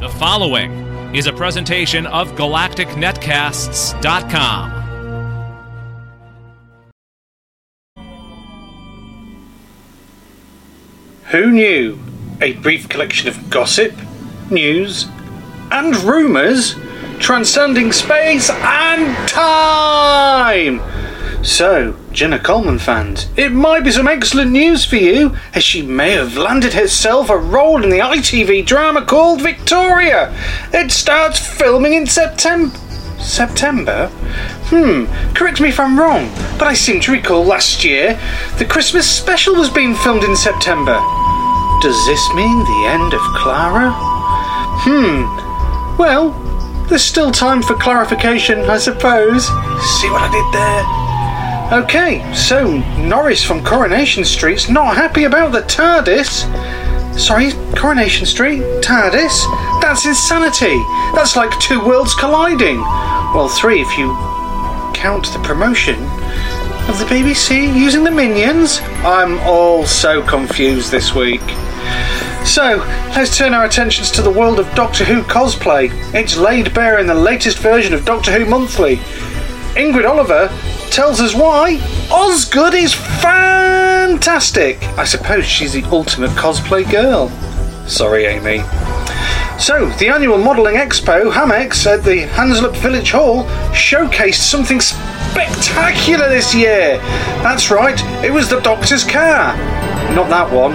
The following is a presentation of GalacticNetcasts.com. Who knew? A brief collection of gossip, news, and rumours transcending space and time! So, Jenna Coleman fans, it might be some excellent news for you, as she may have landed herself a role in the ITV drama called Victoria. It starts filming in September. September? Hmm, correct me if I'm wrong, but I seem to recall last year the Christmas special was being filmed in September. Does this mean the end of Clara? Hmm, well, there's still time for clarification, I suppose. See what I did there? Okay, so Norris from Coronation Street's not happy about the TARDIS. Sorry, Coronation Street? TARDIS? That's insanity. That's like two worlds colliding. Well, three if you count the promotion of the BBC using the Minions. I'm all so confused this week. So, let's turn our attentions to the world of Doctor Who cosplay. It's laid bare in the latest version of Doctor Who Monthly. Ingrid Oliver tells us why Osgood is fantastic. I suppose she's the ultimate cosplay girl. Sorry, Amy. So, the annual Modelling Expo, Hamex, at the Hanslope Village Hall, showcased something spectacular this year. That's right, it was the Doctor's car. Not that one,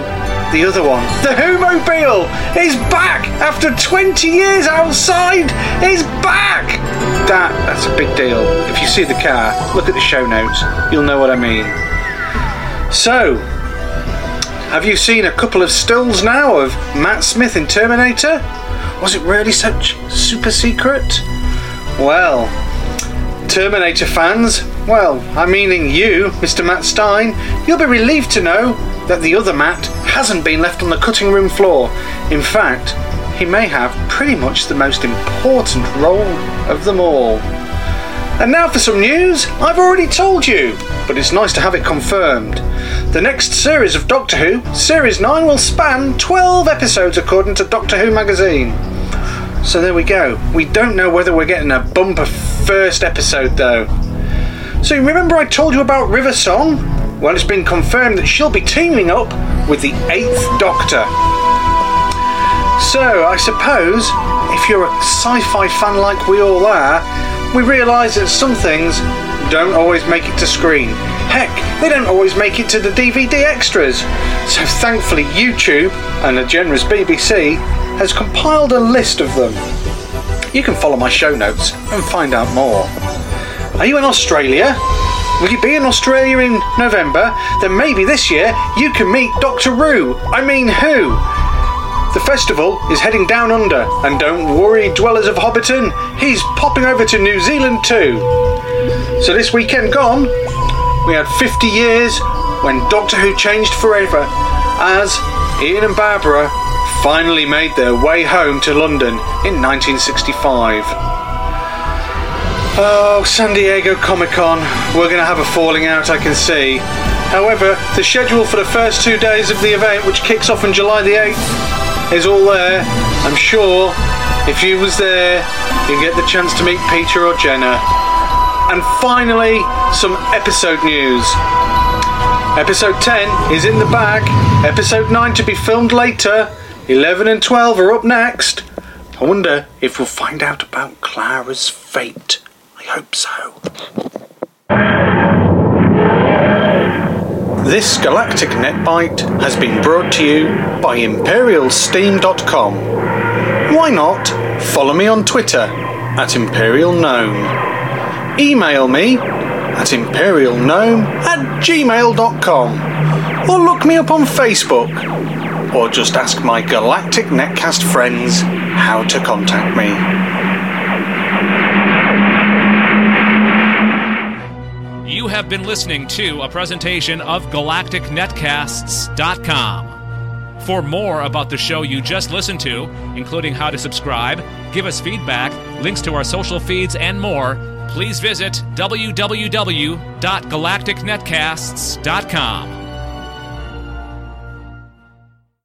the other one. The Whomobile is back after 20 years outside. Is back. That that's a big deal. If you see the car, look at the show notes. You'll know what I mean. So, have you seen a couple of stills now of Matt Smith in Terminator? Was it really such super secret? Well, Terminator fans, well, I'm meaning you, Mr. Matt Stein, you'll be relieved to know that the other Matt hasn't been left on the cutting room floor. In fact, he may have pretty much the most important role of them all. And now for some news. I've already told you, but it's nice to have it confirmed. The next series of Doctor Who, Series 9, will span 12 episodes according to Doctor Who magazine. So there we go. We don't know whether we're getting a bumper first episode though. So remember I told you about River Song? Well, it's been confirmed that she'll be teaming up with the Eighth Doctor. So I suppose if you're a sci-fi fan like we all are, we realise that some things don't always make it to screen. Heck, they don't always make it to the DVD extras. So thankfully, YouTube and the generous BBC has compiled a list of them. You can follow my show notes and find out more. Are you in Australia? Will you be in Australia in November? Then maybe this year you can meet Doctor Roo. I mean, who? The festival is heading down under, and don't worry, dwellers of Hobbiton, he's popping over to New Zealand too. So this weekend gone, we had 50 years when Doctor Who changed forever, as Ian and Barbara finally made their way home to London in 1965. Oh, San Diego Comic Con, we're going to have a falling out, I can see. However, the schedule for the first two days of the event, which kicks off on July the 8th, is all there. I'm sure if you was there, you'd get the chance to meet Peter or Jenna. And finally, some episode news. Episode 10 is in the bag. Episode 9 to be filmed later. 11 and 12 are up next. I wonder if we'll find out about Clara's fate. Hope so. This Galactic Netbite has been brought to you by ImperialSteam.com. Why not follow me on Twitter at Imperial Gnome? Email me at imperialgnome at gmail.com or look me up on Facebook or just ask my Galactic Netcast friends how to contact me. You have been listening to a presentation of GalacticNetcasts.com. For more about the show you just listened to, including how to subscribe, give us feedback, links to our social feeds, and more, please visit www.galacticnetcasts.com.